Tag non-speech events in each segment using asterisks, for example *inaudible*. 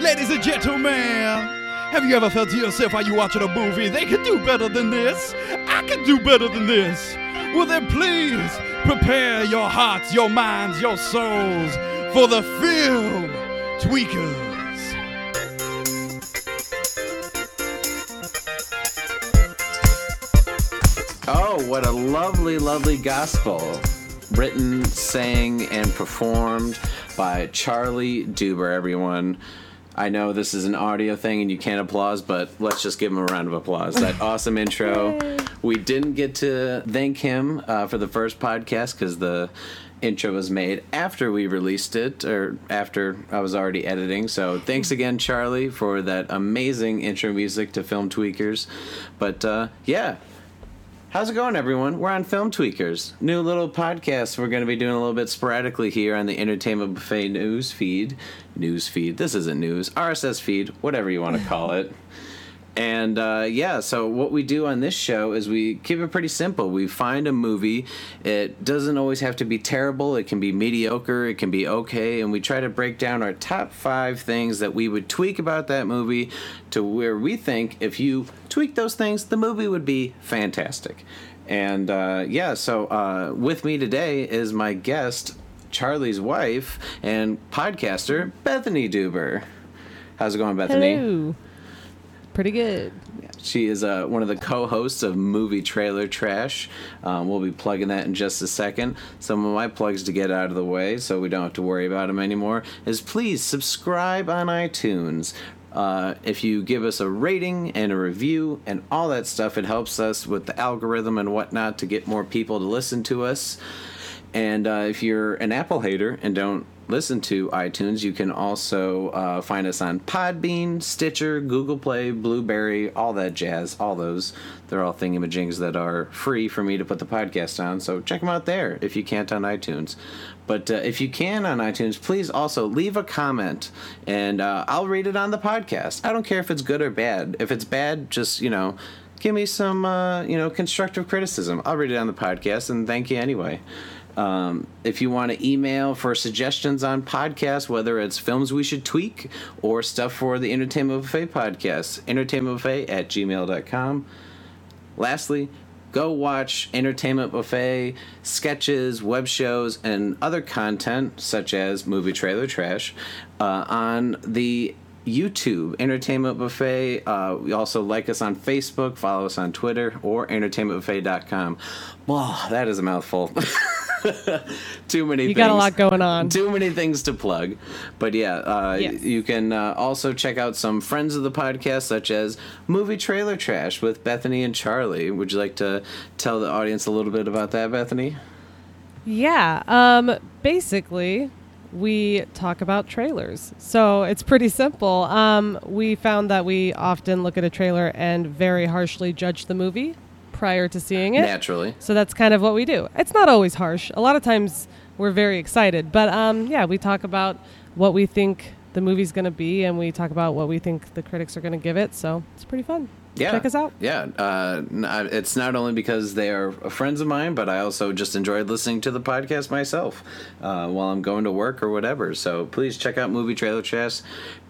Ladies and gentlemen, have you ever felt to yourself while you're watching a movie, they could do better than this? I could do better than this. Well, then please prepare your hearts, your minds, your souls for the film Tweakers. Oh, what a lovely, lovely gospel. Written, sang, and performed by Charlie Duber, everyone. I know this is an audio thing and you can't applause, but let's just give him a round of applause. That *laughs* awesome intro. We didn't get to thank him uh, for the first podcast because the intro was made after we released it or after I was already editing. So thanks again, Charlie, for that amazing intro music to Film Tweakers. But uh, yeah, How's it going, everyone? We're on Film Tweakers, new little podcast we're going to be doing a little bit sporadically here on the Entertainment Buffet news feed. News feed. This isn't news. RSS feed, whatever you want to call it. And uh, yeah, so what we do on this show is we keep it pretty simple. We find a movie. It doesn't always have to be terrible. It can be mediocre. It can be okay. And we try to break down our top five things that we would tweak about that movie to where we think if you tweak those things, the movie would be fantastic. And uh, yeah, so uh, with me today is my guest, Charlie's wife and podcaster, Bethany Duber. How's it going, Bethany? Hello. Pretty good. She is uh, one of the co-hosts of Movie Trailer Trash. Um, we'll be plugging that in just a second. Some of my plugs to get out of the way, so we don't have to worry about them anymore. Is please subscribe on iTunes. Uh, if you give us a rating and a review and all that stuff, it helps us with the algorithm and whatnot to get more people to listen to us. And uh, if you're an Apple hater and don't listen to iTunes, you can also uh, find us on Podbean, Stitcher, Google Play, Blubrry, all that jazz. All those. They're all thingamajings that are free for me to put the podcast on. So check them out there if you can't on iTunes. But uh, if you can on iTunes, please also leave a comment and uh, I'll read it on the podcast. I don't care if it's good or bad. If it's bad, just, you know, give me some, uh, you know, constructive criticism. I'll read it on the podcast and thank you anyway. Um, if you want to email for suggestions on podcasts, whether it's films we should tweak or stuff for the Entertainment Buffet podcast, entertainmentbuffet at gmail.com. Lastly, go watch Entertainment Buffet sketches, web shows, and other content such as movie trailer trash uh, on the YouTube, Entertainment Buffet. Uh, we also like us on Facebook, follow us on Twitter, or entertainmentbuffet.com. Wow, that is a mouthful. *laughs* too many You things. got a lot going on. Too many things to plug. But yeah, uh, Yes. you can uh, also check out some friends of the podcast, such as Movie Trailer Trash with Bethany and Charlie. Would you like to tell the audience a little bit about that, Bethany? Yeah. Um, basically, we talk about trailers. So it's pretty simple. Um, we found that we often look at a trailer and very harshly judge the movie prior to seeing it. Naturally. So that's kind of what we do. It's not always harsh. A lot of times we're very excited. But um, yeah, we talk about what we think the movie's going to be and we talk about what we think the critics are going to give it. So it's pretty fun. Yeah. Check us out. Yeah. Uh, it's not only because they are friends of mine, but I also just enjoyed listening to the podcast myself uh, while I'm going to work or whatever. So please check out Movie Trailer Trash.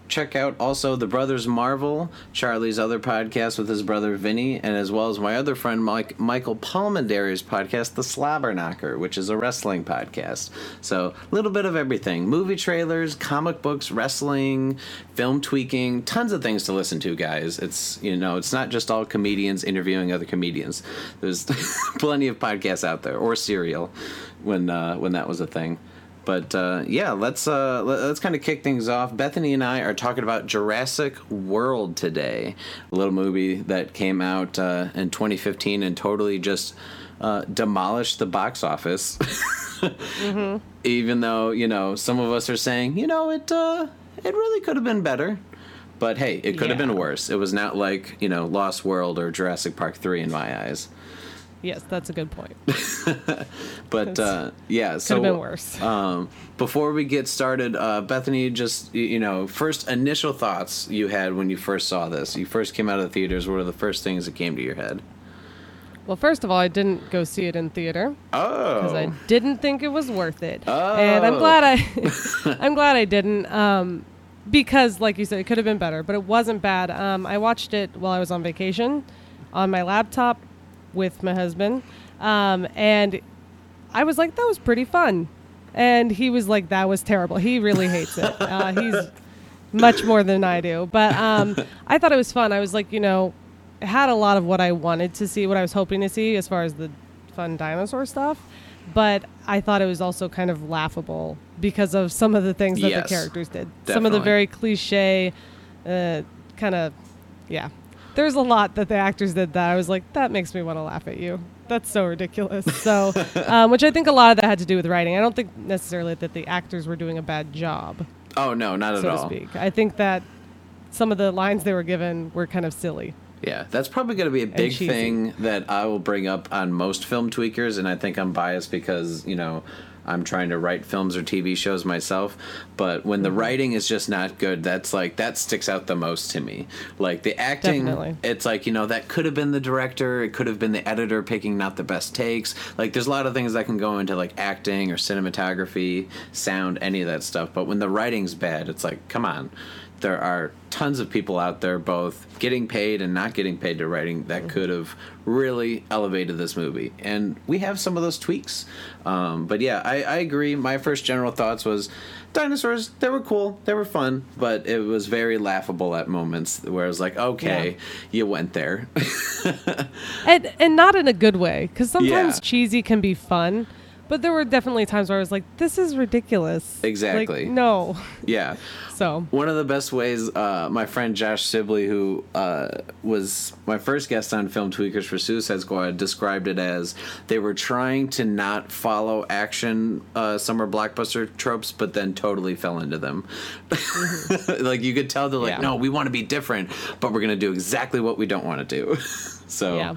Check out also the Brothers Marvel, Charlie's other podcast with his brother Vinny, and as well as my other friend Mike, Michael Palmendary's podcast, The Slobber Knocker, which is a wrestling podcast. So a little bit of everything: movie trailers, comic books, wrestling, film tweaking, tons of things to listen to, guys. It's you know, it's not just all comedians interviewing other comedians. There's *laughs* plenty of podcasts out there, or serial, when uh, when that was a thing. But uh, yeah, let's uh, let, us kind of kick things off. Bethany and I are talking about Jurassic World today, a little movie that came out uh, in 2015 and totally just uh, demolished the box office. *laughs* Even though you know some of us are saying, you know, it uh, it really could have been better. But hey, it could have been worse. It was not like you know Lost World or Jurassic Park three in my eyes. Yes, that's a good point. *laughs* But uh, yeah, Could so have been worse. *laughs* Um, before we get started, uh, Bethany, just you know, first initial thoughts you had when you first saw this. You first came out of the theaters. What are the first things that came to your head? Well, first of all, I didn't go see it in theater because I Oh, didn't think it was worth it, and I'm glad I, *laughs* I'm glad I didn't. Um, because, like you said, it could have been better, but it wasn't bad. Um, I watched it while I was on vacation on my laptop with my husband, um, and I was like, "That was pretty fun," and he was like, "That was terrible." He really hates it. Uh, *laughs* he's much more than I do, but um, I thought it was fun. I was like, you know, it had a lot of what I wanted to see, what I was hoping to see, as far as the fun dinosaur stuff. But I thought it was also kind of laughable because of some of the things that Yes, the characters did. Some of the very cliche, uh, kind of, yeah. There's a lot that the actors did that I was like, that makes me want to laugh at you. That's so ridiculous. So, *laughs* um, which I think a lot of that had to do with writing. I don't think necessarily that the actors were doing a bad job, Oh no, not at all. so to speak. I think that some of the lines they were given were kind of silly. Yeah, that's probably going to be a big thing that I will bring up on most film tweakers, and I think I'm biased because you know I'm trying to write films or TV shows myself. But when the Mm-hmm. writing is just not good, that's like that sticks out the most to me. Like the acting, Definitely. it's like you know that could have been the director, it could have been the editor picking not the best takes. Like there's a lot of things that can go into like acting or cinematography, sound, any of that stuff. But when the writing's bad, it's like come on. There are tons of people out there, both getting paid and not getting paid to writing, that could have really elevated this movie. And we have some of those tweaks. Um, but yeah, I, I agree. My first general thoughts was dinosaurs, they were cool, they were fun, but it was very laughable at moments where I was like, okay, Yeah. you went there. *laughs* and and not in a good way because sometimes Yeah. cheesy can be fun but there were definitely times where i was like this is ridiculous Like, Exactly. no yeah. *laughs* so One of the best ways, uh, my friend Josh Sibley, who uh, was my first guest on Film Tweakers for Suicide Squad, described it as they were trying to not follow action uh, summer blockbuster tropes, but then totally fell into them. *laughs* like you could tell they're like, Yeah. no, we want to be different, but we're going to do exactly what we don't want to do. *laughs* so. Yeah.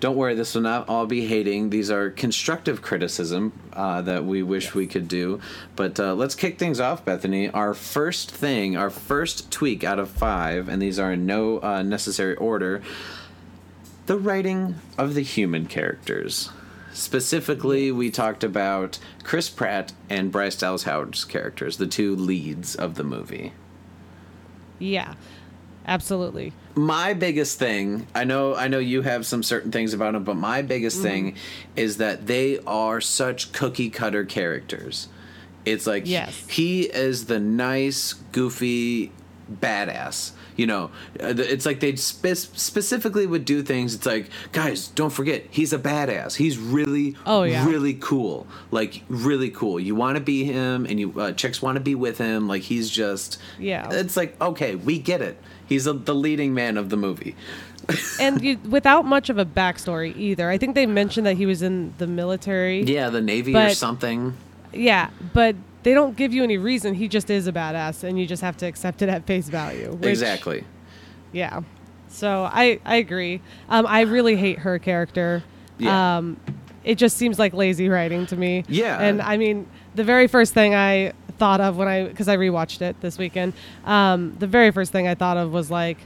Don't worry, this will not all be hating. These are constructive criticism uh, that we wish we could do. But uh, let's kick things off, Bethany. Our first thing, our first tweak out of five, and these are in no uh, necessary order the writing of the human characters. Specifically, we talked about Chris Pratt and Bryce Dallas Howard's characters, the two leads of the movie. yeah absolutely my biggest thing i know i know you have some certain things about them but my biggest Mm-hmm. thing is that they are such cookie cutter characters it's like Yes. he is the nice goofy badass you know uh, it's like they spe- specifically would do things it's like guys don't forget he's a badass he's really Oh, yeah. really cool like really cool you want to be him and you uh, chicks want to be with him like he's just Yeah. it's like okay we get it he's a, the leading man of the movie *laughs* and you, without much of a backstory either i think they mentioned that he was in the military yeah the navy or something yeah but they don't give you any reason he just is a badass and you just have to accept it at face value which- exactly Yeah. So I I agree. Um, I really hate her character. Yeah. Um, it just seems like lazy writing to me. Yeah. And I mean, the very first thing I thought of when I because I rewatched it this weekend, um, the very first thing I thought of was like.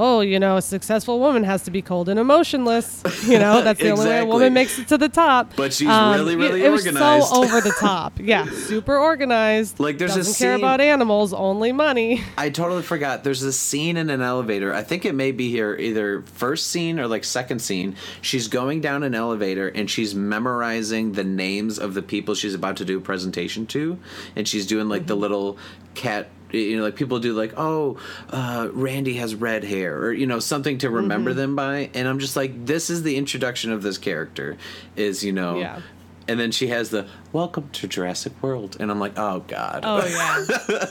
Oh, you know, a successful woman has to be cold and emotionless. You know, *laughs* that's the only way a woman makes it to the top. But she's Um, really, it- really it, was organized. so over the *laughs* top. Yeah, super organized. Like, there's a doesn't care scene- about animals, only money. I totally forgot. There's a scene in an elevator. I think it may be here, either first scene or like second scene. She's going down an elevator and she's memorizing the names of the people she's about to do a presentation to, and she's doing like the little cat. You know, like people do, like, oh, uh, Randy has red hair, or you know, something to remember them by. And I'm just like, this is the introduction of this character. Is you know, Yeah. and then she has the "Welcome to Jurassic World," and I'm like, oh god. Oh yeah,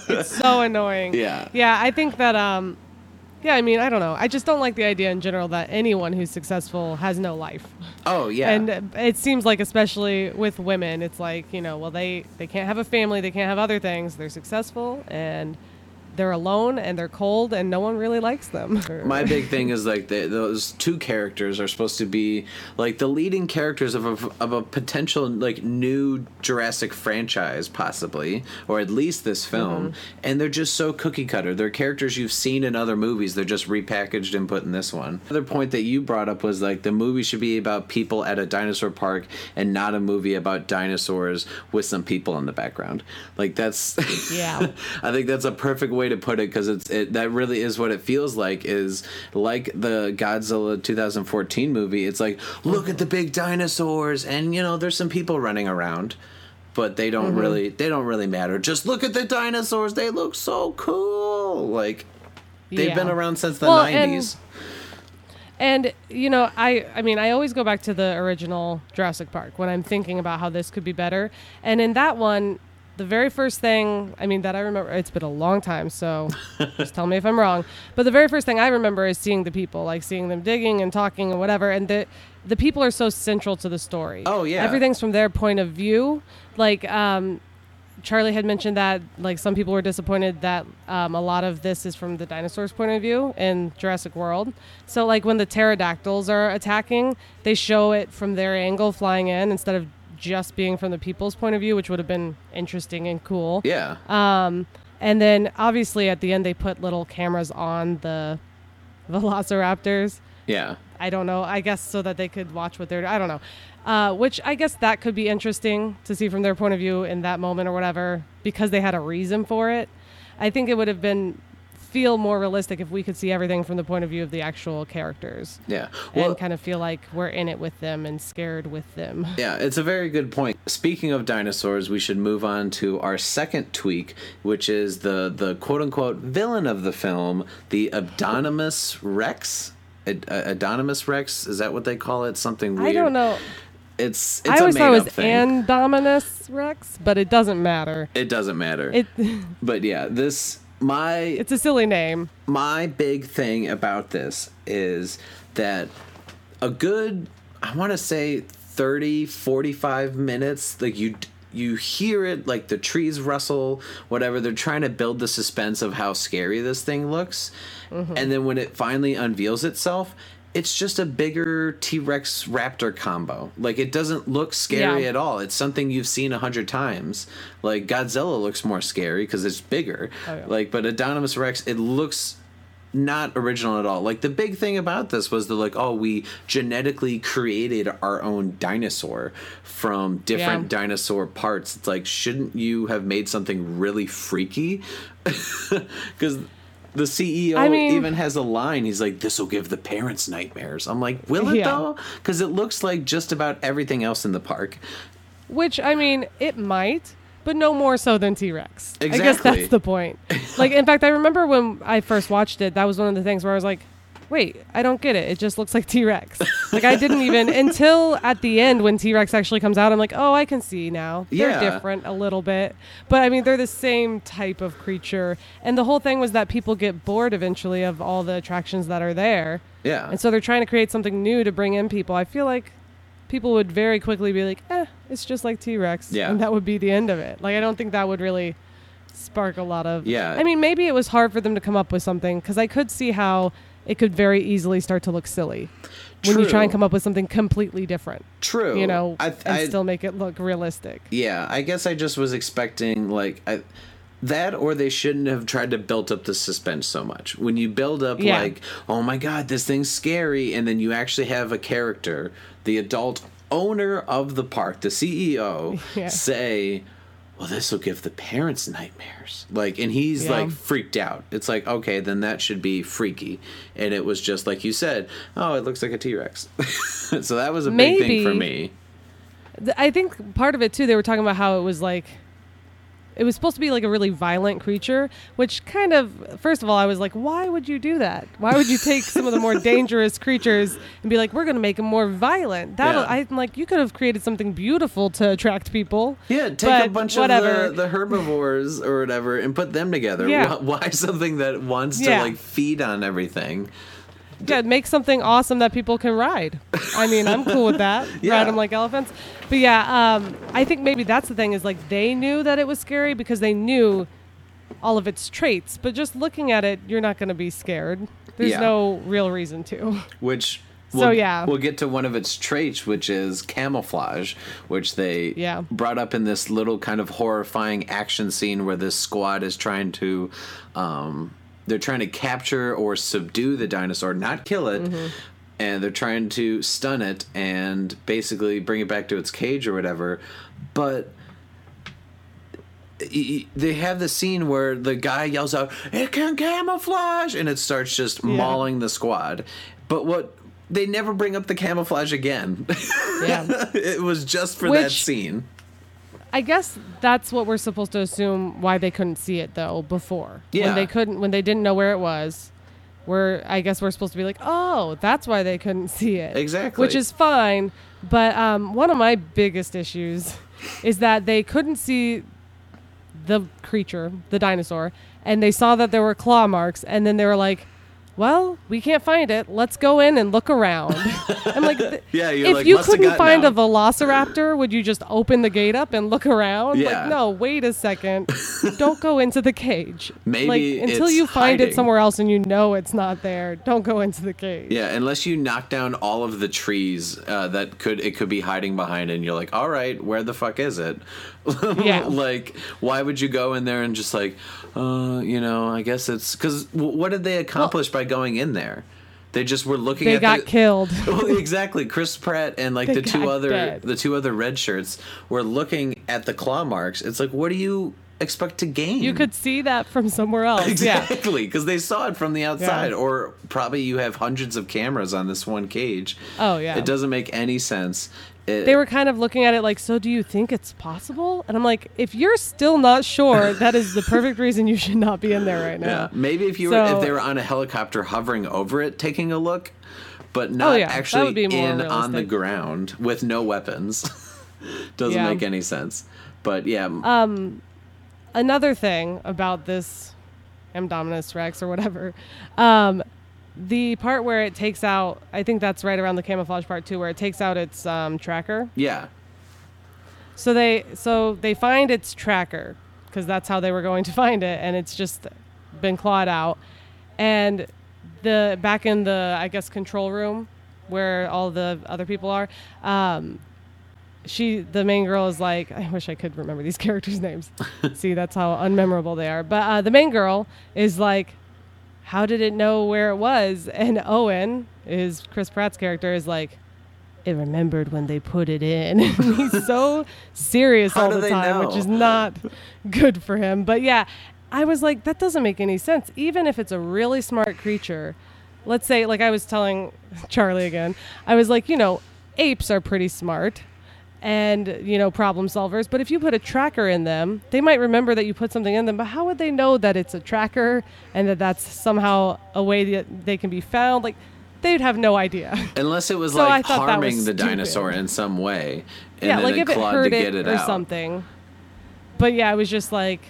*laughs* it's so annoying. Yeah. yeah. I think that um, yeah. I mean, I don't know. I just don't like the idea in general that anyone who's successful has no life. Oh yeah. And it seems like, especially with women, it's like you know, well, they they can't have a family, they can't have other things. They're successful, and they're alone and they're cold and no one really likes them. *laughs* My big thing is like the, those two characters are supposed to be like the leading characters of a, of a potential like new Jurassic franchise, possibly, or at least this mm-hmm. film, and they're just so cookie cutter. They're characters you've seen in other movies. They're just repackaged and put in this one. Another point that you brought up was like the movie should be about people at a dinosaur park and not a movie about dinosaurs with some people in the background. Like that's Yeah. *laughs* I think that's a perfect way to put it because it's it that really is what it feels like is like the Godzilla 2014 movie. It's like look at the big dinosaurs and you know there's some people running around, but they don't Mm-hmm. really they don't really matter. Just look at the dinosaurs; they look so cool. Like they've Yeah. been around since the Well, and- 90s. And you know, I I mean, I always go back to the original Jurassic Park when I'm thinking about how this could be better. And in that one, the very first thing, I mean, that I remember, it's been a long time, so *laughs* just tell me if I'm wrong. But the very first thing I remember is seeing the people, like seeing them digging and talking and whatever. And the the people are so central to the story. Oh, yeah. everything's from their point of view. Like um, Charlie had mentioned that like some people were disappointed that um, a lot of this is from the dinosaurs' point of view in Jurassic World. So like when the pterodactyls are attacking, they show it from their angle flying in instead of just being from the people's point of view, which would have been interesting and cool. Yeah. Um, and then obviously at the end they put little cameras on the velociraptors. yeah. I don't know. I guess so that they could watch what they're. I don't know. Uh, which I guess that could be interesting to see from their point of view in that moment or whatever, because they had a reason for it. I think it would have been feel more realistic if we could see everything from the point of view of the actual characters Yeah. Well, and kind of feel like we're in it with them and scared with them. *laughs* Yeah, it's a very good point. Speaking of dinosaurs, we should move on to our second tweak, which is the the quote unquote villain of the film, the Abdonimus Rex. Ad- uh, Adonimus Rex is that what they call it? Something weird. I don't know. It's it's I always thought it was thing. Andominus Rex, but it doesn't matter. it doesn't matter. It *laughs* but yeah, this my it's a silly name. my big thing about this is that a good i want to say 30 45 minutes like you you hear it like the trees rustle whatever. They're trying to build the suspense of how scary this thing looks. Mm-hmm. And then when it finally unveils itself it's just a bigger T-Rex Raptor combo. Like it doesn't look scary Yeah. at all. It's something you've seen a hundred times. Like Godzilla looks more scary because it's bigger. Oh, yeah. Like, but Adonimus Rex, it looks not original at all. Like the big thing about this was the like, oh, we genetically created our own dinosaur from different Yeah. dinosaur parts. It's like, shouldn't you have made something really freaky? *laughs* Because the CEO I mean- even has a line. He's like, "This will give the parents nightmares." I'm like, "Will it Yeah. though?" Because it looks like just about everything else in the park. Which I mean, it might, but no more so than T Rex. I guess that's the point. like, in fact, I remember when I first watched it, that was one of the things where I was like, "Wait, I don't get it. It just looks like T Rex." like, I didn't even *laughs* until at the end when T Rex actually comes out. I'm like, "Oh, I can see now. They're Yeah. different a little bit, but I mean, they're the same type of creature." And the whole thing was that people get bored eventually of all the attractions that are there. Yeah, And so they're trying to create something new to bring in people. I feel like people would very quickly be like, eh, it's just like T Rex. Yeah. And that would be the end of it. Like, I don't think that would really spark a lot of. Yeah. I mean, maybe it was hard for them to come up with something because I could see how it could very easily start to look silly when you try and come up with something completely different, true. you know, I, and I, still make it look realistic. yeah, I guess I just was expecting like I, that, or they shouldn't have tried to build up the suspense so much. When you build up Yeah. like, oh my god, this thing's scary, and then you actually have a character, the adult owner of the park, the CEO, *laughs* Yeah. say. Well, this will give the parents nightmares. Like, and he's Yeah. like freaked out. It's like, okay, then that should be freaky. And it was just like you said, oh, it looks like a T Rex. *laughs* so that was a big thing for me. I think part of it too, they were talking about how it was like, it was supposed to be like a really violent creature, which kind of, first of all, I was like, why would you do that? Why would you take some of the more *laughs* dangerous creatures and be like, we're going to make them more violent? That Yeah. I'm like, you could have created something beautiful to attract people. Yeah, take a bunch whatever. of the, the herbivores or whatever and put them together. Yeah. Why, why something that wants Yeah. to like feed on everything? Yeah, make something awesome that people can ride. I mean, I'm cool with that. *laughs* Yeah. Ride them like elephants. But yeah, um, I think maybe that's the thing is like they knew that it was scary because they knew all of its traits, but just looking at it, you're not going to be scared. There's Yeah. no real reason to. Which So, we'll, yeah. we'll get to one of its traits, which is camouflage, which they Yeah. brought up in this little kind of horrifying action scene where this squad is trying to, um, they're trying to capture or subdue the dinosaur, not kill it. Mm-hmm. And they're trying to stun it and basically bring it back to its cage or whatever. But they have the scene where the guy yells out, "It can camouflage," and it starts just mauling the squad. But what they never bring up the camouflage again. Yeah. *laughs* it was just for that scene. I guess that's what we're supposed to assume why they couldn't see it though before. Yeah. When they couldn't when they didn't know where it was. We're I guess we're supposed to be like, "Oh, that's why they couldn't see it." Exactly. Which is fine, but um, one of my biggest issues is that they couldn't see the creature, the dinosaur, and they saw that there were claw marks and then they were like, well, we can't find it. Let's go in and look around. *laughs* I'm like, th- Yeah, you're if like, you couldn't find a velociraptor, would you just open the gate up and look around? Yeah. Like, no, wait a second. *laughs* Don't go into the cage. Maybe like, until you find hiding. it somewhere else and you know it's not there, don't go into the cage. Yeah, unless you knock down all of the trees uh, that could it could be hiding behind, and you're like, all right, where the fuck is it? *laughs* Yeah. like, why would you go in there and just like, uh, you know, I guess it's because w- what did they accomplish by going in there? They just were looking They at got the, killed. *laughs* well, exactly. Chris Pratt and like They the two other dead. the two other red shirts were looking at the claw marks. It's like, what do you expect to gain? You could see that from somewhere else. Exactly, because they saw it from the outside, Yeah. or probably you have hundreds of cameras on this one cage. Oh, yeah. it doesn't make any sense. It- They were kind of looking at it like, so do you think it's possible? And I'm like, if you're still not sure, that is the perfect reason you should not be in there right now. yeah, maybe if you were if they were on a helicopter hovering over it, taking a look, but not Oh, yeah, actually would be more in on the ground with no weapons. *laughs* Doesn't Yeah. make any sense. But yeah, Um, Another thing about this M. Dominus Rex or whatever, um, the part where it takes out, I think that's right around the camouflage part too, where it takes out its um, tracker. yeah, So they so they find its tracker because that's how they were going to find it, and it's just been clawed out. And the back in the I guess control room where all the other people are, um, she the main girl is like I wish I could remember these *laughs* characters' names. See, that's how unmemorable they are. But uh, the main girl is like, how did it know where it was? *laughs* And Owen is Chris Pratt's character is like. It remembered when they put it in. *laughs* He's so *laughs* serious all the time, know? which is not good for him. But yeah, I was like, that doesn't make any sense. Even if it's a really smart creature, let's say, like I was telling Charlie again, I was like, you know, apes are pretty smart and, you know, problem solvers. But if you put a tracker in them, they might remember that you put something in them. But how would they know that it's a tracker and that that's somehow a way that they can be found? Like, they'd have no idea. *laughs* unless it was So like harming was the dinosaur in some way, and yeah, like it if it hurt to it, get it or out. something. But yeah, it was just like,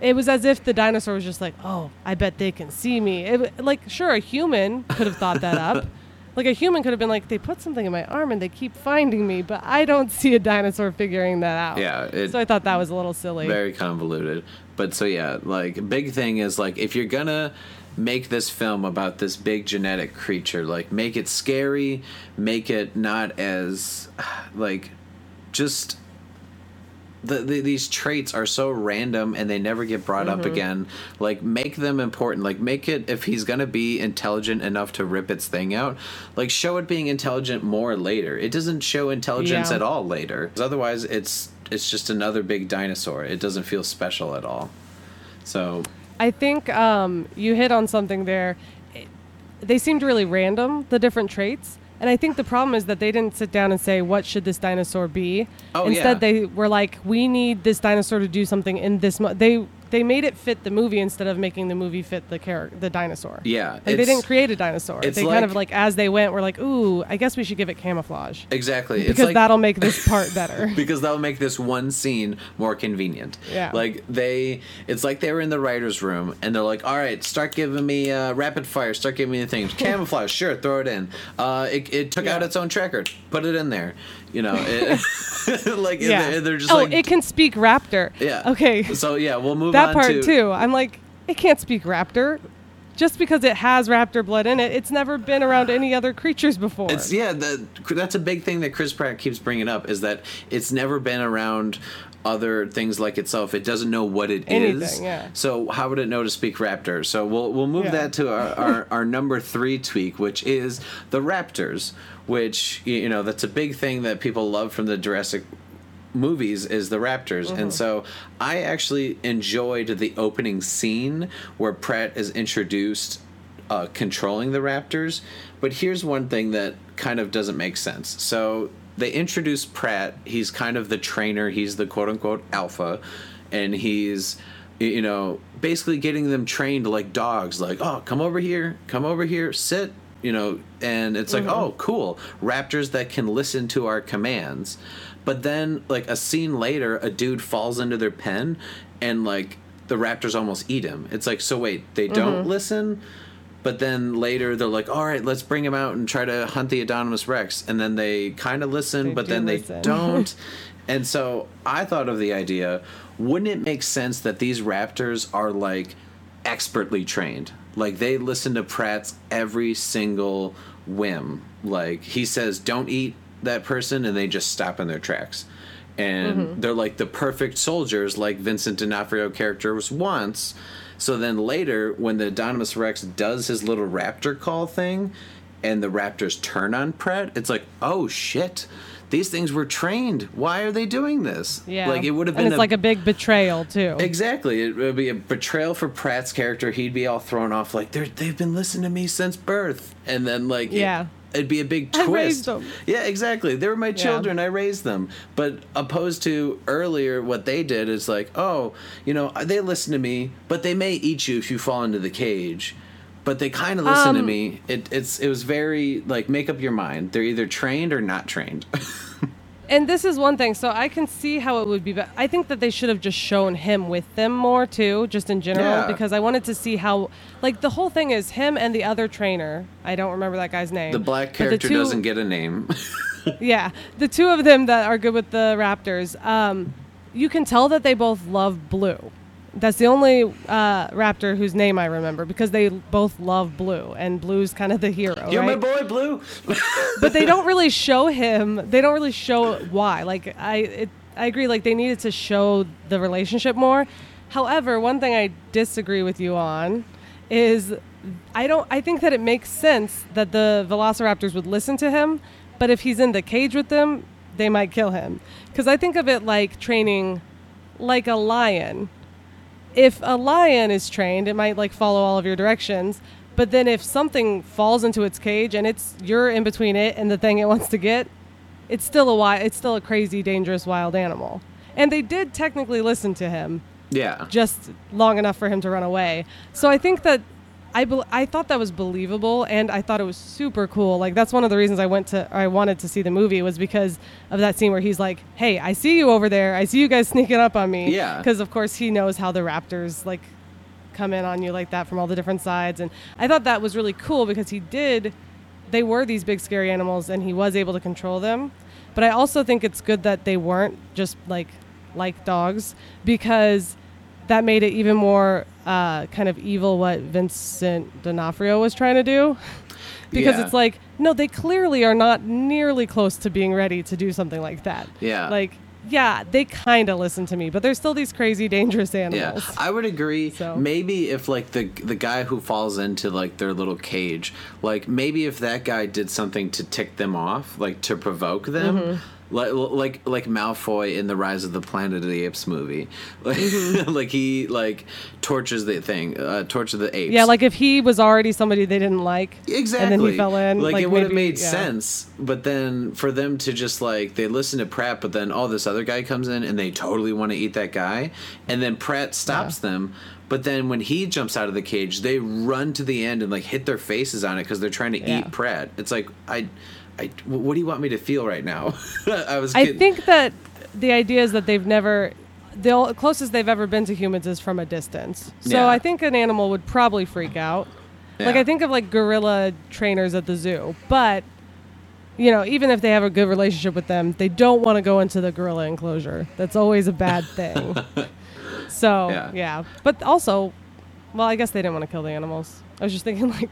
it was as if the dinosaur was just like, oh, I bet they can see me. It, like, sure, a human could have thought that up. *laughs* Like a human could have been like, they put something in my arm and they keep finding me, but I don't see a dinosaur figuring that out. Yeah, it- so I thought that was a little silly. very convoluted but so yeah like big thing is like if you're gonna make this film about this big genetic creature like make it scary make it not as *sighs* like just the, the, these traits are so random and they never get brought Mm-hmm. up again like make them important like make it if he's gonna be intelligent enough to rip its thing out like show it being intelligent more later it doesn't show intelligence Yeah. at all later otherwise it's it's just another big dinosaur it doesn't feel special at all so I think um, you hit on something there. It- they seemed really random, the different traits. And I think the problem is that they didn't sit down and say, what should this dinosaur be? Oh, Instead, yeah. they were like, we need this dinosaur to do something in this. Mo-. They they made it fit the movie instead of making the movie fit the character, the dinosaur. Yeah, Like they didn't create a dinosaur. They kind of like- like as they went, were like, ooh, I guess we should give it camouflage exactly it's because like that'll make this part *laughs* better. because that'll make this one scene more convenient. Yeah. Like they, it's like they were in the writers' room and they're like, "All right, start giving me uh, rapid fire. Start giving me the things. *laughs* Camouflage, sure, throw it in. Uh, it, it took out its own tracker. Put it in there. You know, it, *laughs* like yeah. they're, they're just oh, like, it can speak raptor. yeah. Okay. So yeah, we'll move that on part to- too. I'm like, it can't speak raptor. Just because it has raptor blood in it, it's never been around any other creatures before. It's yeah, the, that's a big thing that Chris Pratt keeps bringing up is that it's never been around other things like itself. It doesn't know what it is. Anything, yeah. So how would it know to speak raptor? So we'll we'll move Yeah. that to our, our, *laughs* our number three tweak, which is the raptors, which you know that's a big thing that people love from the Jurassic movies is the raptors Mm-hmm. and so i actually enjoyed the opening scene where pratt is introduced uh, controlling the raptors but here's one thing that kind of doesn't make sense so they introduce pratt. He's kind of the trainer. He's the quote unquote alpha. And he's you know basically getting them trained like dogs. Like oh come over here. Come over here. Sit. You know and it's like mm-hmm. oh cool. Raptors that can listen to our commands. But then like a scene later a dude falls into their pen and like the raptors almost eat him. It's like so wait they don't mm-hmm. listen but then later they're like all right let's bring him out and try to hunt the Adonis rex and then they kind of listen They but then they listen. *laughs* don't and so i thought of the idea wouldn't it make sense that these raptors are like expertly trained. Like they listen to Pratt's every single whim. Like he says, "Don't eat that person," and they just stop in their tracks. And Mm-hmm. they're like the perfect soldiers, like Vincent D'Onofrio character was once. So then later, when the Adonis Rex does his little raptor call thing, and the raptors turn on Pratt, it's like, oh shit. These things were trained. Why are they doing this? yeah. Like it would have been and it's like a big betrayal too. Exactly. It would be a betrayal for Pratt's character. He'd be all thrown off like they're they've been listening to me since birth. And then like it- Yeah. It'd be a big *laughs* I twist. raised them. Yeah, exactly. They were my children. I raised them. But opposed to earlier what they did is like, "Oh, you know, they listen to me, but they may eat you if you fall into the cage." But they kind of listen to Um, me. It, it's it was very like make up your mind. They're either trained or not trained. *laughs* And this is one thing. So I can see how it would be, but I think that they should have just shown him with them more too, just in general, Yeah. because I wanted to see how, like, the whole thing is him and the other trainer. I don't remember that guy's name. the black but the character two- doesn't get a name. *laughs* Yeah, the two of them that are good with the Raptors. Um, you can tell that they both love blue. That's the only uh, Raptor whose name I remember because they both love blue, and blue's kind of the hero. You're my boy, Blue. *laughs* but they don't really show him. They don't really show why. Like I, it, I agree. Like they needed to show the relationship more. However, one thing I disagree with you on is I don't. I think that it makes sense that the Velociraptors would listen to him, but if he's in the cage with them, they might kill him. Because I think of it like training, like a lion if a lion is trained, it might like follow all of your directions. But then if something falls into its cage and it's you're in between it and the thing it *laughs* wants to get, it's still a wild, it's still a crazy, dangerous wild animal. And they did technically listen to him yeah. just long enough for him to run away. So I think that I bel I thought that was believable and I thought it was super cool. Like that's one of the reasons I went to I wanted to see the movie was because of that scene where he's like, "Hey, I see you over there. I see you guys *laughs* sneaking up on me." Yeah. Cuz of course he knows how the raptors like come in on you like that from all the different sides and I thought that was really cool because he did they were these big scary animals and he was able to control them. But I also think it's good that they weren't just like like dogs because that made it even more uh, kind of evil what Vincent D'Onofrio was trying to do. *laughs* because Yeah. it's like, no, they clearly are not nearly close to being ready to do something like that. Yeah. Like, yeah, they kind of listen to me, but they're still these crazy, dangerous animals. Yeah. I would agree. *laughs* So- Maybe if like the the guy who falls into like their little cage, like maybe if that guy did something to tick them off, like to provoke them. Mm-hmm. Like, like like Malfoy in the Rise of the Planet of the Apes movie, *laughs* like, Mm-hmm. like he like tortures the thing, uh, torture the apes. Yeah, like if he was already somebody they didn't like, Exactly. and then he fell in, Like, like, it would have made yeah. sense, but then for them to just like they listen to Pratt, but then all this other guy comes in and they totally want to eat that guy, and then Pratt stops them. But then when he jumps out of the cage, they run to the end and like hit their faces on it because they're trying to Yeah. eat Pratt. It's like I, I, what do you want me to feel right now? *laughs* I was. I think that the idea is that they've never the closest they've ever been to humans is from a distance. So Yeah. I think an animal would probably freak out. Like I think of like gorilla trainers at the zoo, but you know, even if they have a good relationship with them, they don't want to go into the gorilla enclosure. That's always a bad *laughs* thing. So Yeah. yeah. but also, well, I guess they didn't want to kill the animals. I was just thinking *laughs* like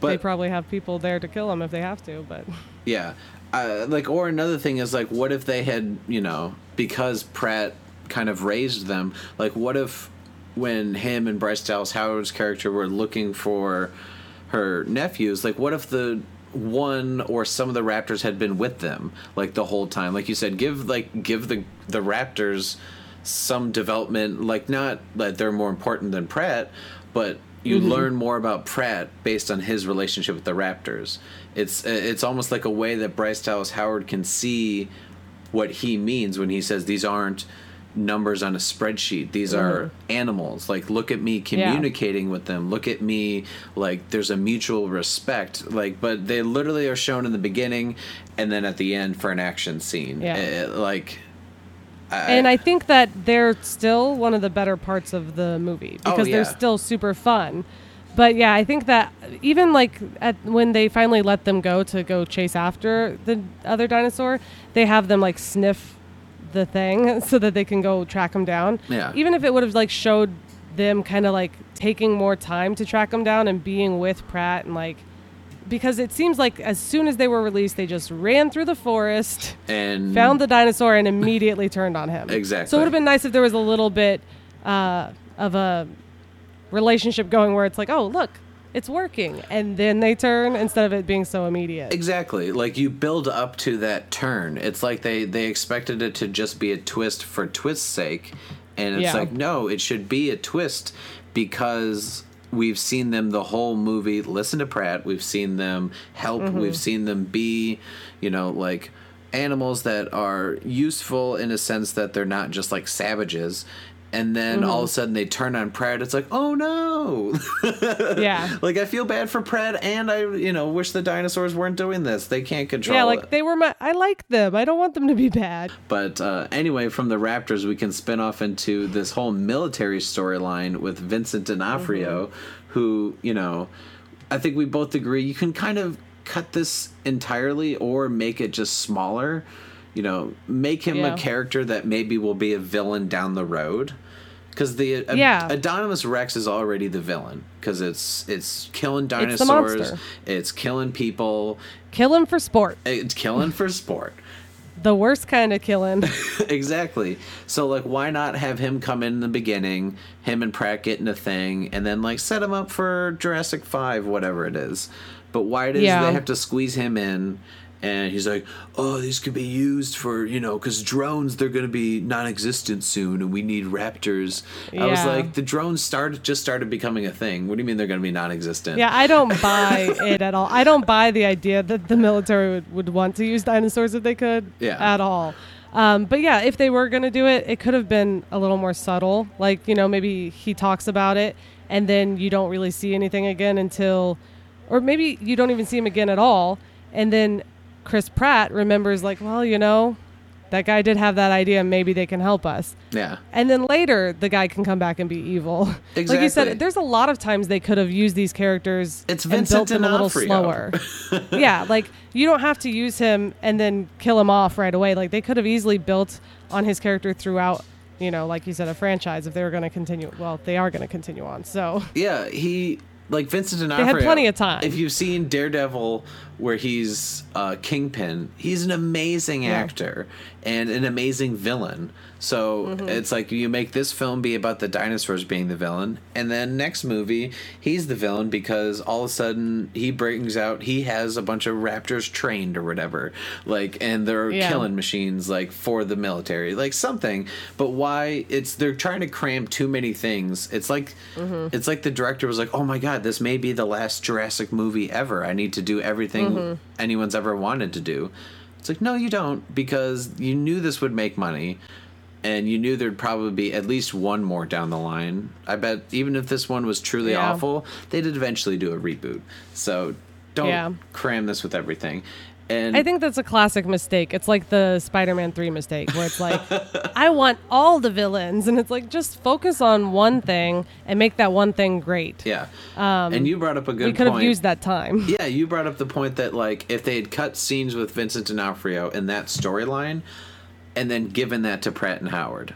they probably have people there to kill them if they have to. But *laughs* yeah, uh, like or another thing is like, what if they had you know because Pratt kind of raised them, like what if when him and Bryce Dallas Howard's character were looking for her nephews, like what if the one or some of the raptors had been with them like the whole time like you said give like give the the raptors some development like not that they're more important than pratt but you mm-hmm. learn more about pratt based on his relationship with the raptors. It's it's almost like a way that bryce dallas howard can see what he means when he says these aren't numbers on a spreadsheet. These are mm-hmm. animals. Like look at me communicating with them. Look at me like there's a mutual respect. Like but they literally are shown in the beginning and then at the end for an action scene. Yeah. Uh, like and I think that they're still one of the better parts of the movie Oh, because yeah. they're still super fun. But yeah, I think that even like at when they finally let them go to go chase after the other dinosaur, they have them like sniff the thing *laughs* so that they can go track them down. Yeah. Even if it would have like showed them kind of like taking more time to track them down and being with Pratt and like because it seems like as soon as they were released, they just ran through the forest and found the dinosaur and immediately turned on him. Exactly. So it would have been nice if there was a little bit uh, of a relationship going where it's like, oh, look, it's working. And then they turn instead of it being so immediate. Exactly. Like you build up to that turn. It's like they they expected it to just be a twist for twist's sake, and it's Yeah. like no, it should be a twist because we've seen them the whole movie listen to Pratt. We've seen them help. Mm-hmm. We've seen them be, you know, like animals that are useful in a sense that they're not just like savages. And then all of a sudden they turn on Pratt. It's like, oh no! *laughs* yeah. Like I feel bad for Pratt, and I, you know, wish the dinosaurs weren't doing this. They can't control Yeah, it. like they were my. I like them. I don't want them to be bad. But uh, anyway, from the Raptors, we can spin off into this whole military storyline with Vincent D'Onofrio, Mm-hmm. who, you know, I think we both agree you can kind of cut this entirely or make it just smaller. You know, make him Yeah. a character that maybe will be a villain down the road. Because the uh, Yeah. Adonis Rex is already the villain because it's it's killing dinosaurs, monster. it's killing people, killing for sport. it's killing for sport. *laughs* The worst kind of killing. *laughs* exactly. So like why not have him come in, in the beginning, him and Pratt getting a thing, and then like set him up for Jurassic Five, whatever it is. But why does Yeah. they have to squeeze him in? And he's like, "Oh, these could be used for you know, because drones they're going to be non-existent soon, and we need raptors." I was like, "The drones started just started becoming a thing. What do you mean they're going to be non-existent?" yeah, I don't buy it at all. I don't buy the idea that the military would, would want to use dinosaurs if they could Yeah. at all. Um, but yeah, if they were going to do it, it could have been a little more subtle. Like, you know, maybe he talks about it and then you don't really see anything again until, or maybe you don't even see him again at all. And then Chris Pratt remembers, like, well, you know, that guy did have that idea. Maybe they can help us. yeah. And then later, the guy can come back and be evil. exactly. *laughs* like you said, there's a lot of times they could have used these characters It's and built them a little slower. *laughs* yeah, like you don't have to use him and then kill him off right away. Like they could have easily built on his character throughout. You know, like you said, a franchise if they were going to continue. Well, they are going to continue on. So Yeah, he like Vincent D'Onofrio. They had plenty of time. If you've seen Daredevil, where he's uh, Kingpin, he's an amazing Yeah. actor and an amazing villain. So Mm-hmm. it's like you make this film be about the dinosaurs being the villain, and then next movie he's the villain because all of a sudden he brings out he has a bunch of raptors trained or whatever, like and they're Yeah. killing machines like for the military, like something. But why it's they're trying to cram too many things. It's like Mm-hmm. it's like the director was like, "Oh my god, this may be the last Jurassic movie ever. I need to do everything Mm-hmm. Mm-hmm. anyone's ever wanted to do." It's like, "No, you don't because you knew this would make money." And you knew there'd probably be at least one more down the line. I bet even if this one was truly Yeah. awful, they'd eventually do a reboot. So don't Yeah. cram this with everything. And I think that's a classic mistake. It's like the Spider-Man three mistake, where it's like, I want all the villains, and it's like just focus on one thing and make that one thing great. yeah. Um, and you brought up a good we could have used that time. *laughs* Yeah, you brought up the point that like if they had cut scenes with Vincent D'Onofrio in that storyline, and then given that to Pratt and Howard,